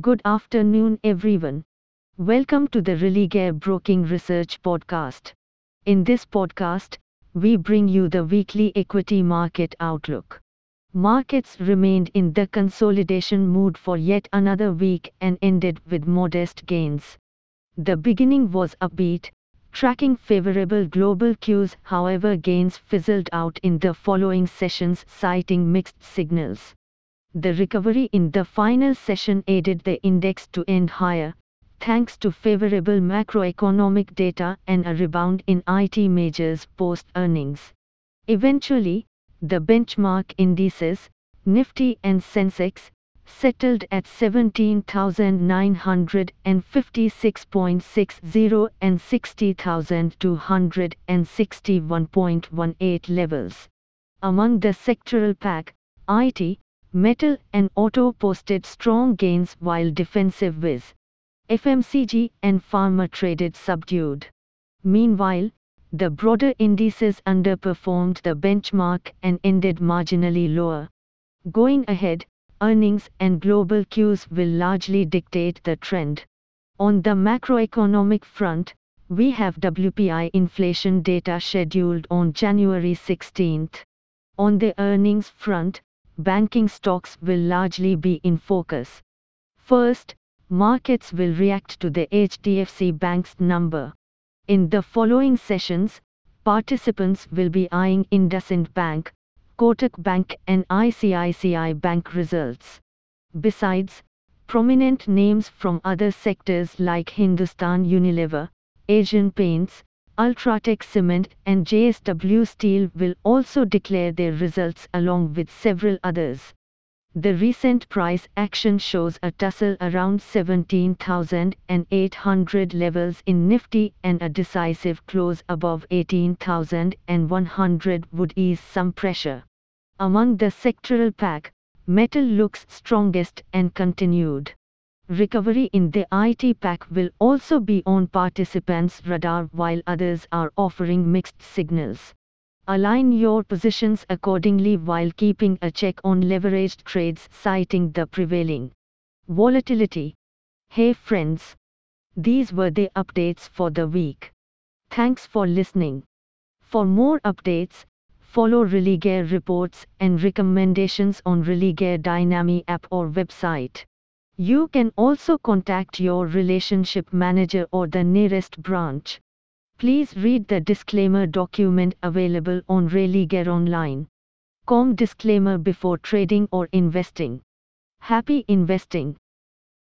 Good afternoon, everyone. Welcome to the Religare Broking Research Podcast. In this podcast, we bring you the weekly equity market outlook. Markets remained in the consolidation mood for yet another week and ended with modest gains. The beginning was upbeat, tracking favorable global cues, however, gains fizzled out in the following sessions, citing mixed signals. The recovery in the final session aided the index to end higher, thanks to favorable macroeconomic data and a rebound in IT majors post earnings. Eventually, the benchmark indices, Nifty and Sensex, settled at 17,956.60 and 60,261.18 levels. Among the sectoral pack, IT, metal and auto posted strong gains while defensive with FMCG and pharma traded subdued. Meanwhile, the broader indices underperformed the benchmark and ended marginally lower. Going ahead, earnings and global cues will largely dictate the trend. On the macroeconomic front, we have WPI inflation data scheduled on January 16. On the earnings front, banking stocks will largely be in focus. First, markets will react to the HDFC Bank's number. In the following sessions, participants will be eyeing IndusInd Bank, Kotak Bank and ICICI Bank results. Besides, prominent names from other sectors like Hindustan Unilever, Asian Paints, Ultratech Cement and JSW Steel will also declare their results along with several others. The recent price action shows a tussle around 17,800 levels in Nifty and a decisive close above 18,100 would ease some pressure. Among the sectoral pack, metal looks strongest and continued. Recovery in the IT pack will also be on participants' radar while others are offering mixed signals. Align your positions accordingly while keeping a check on leveraged trades citing the prevailing volatility. Hey friends! These were the updates for the week. Thanks for listening. For more updates, follow Religare reports and recommendations on Religare Dynami app or website. You can also contact your relationship manager or the nearest branch. Please read the disclaimer document available on Religare Online. Com disclaimer before trading or investing. Happy investing.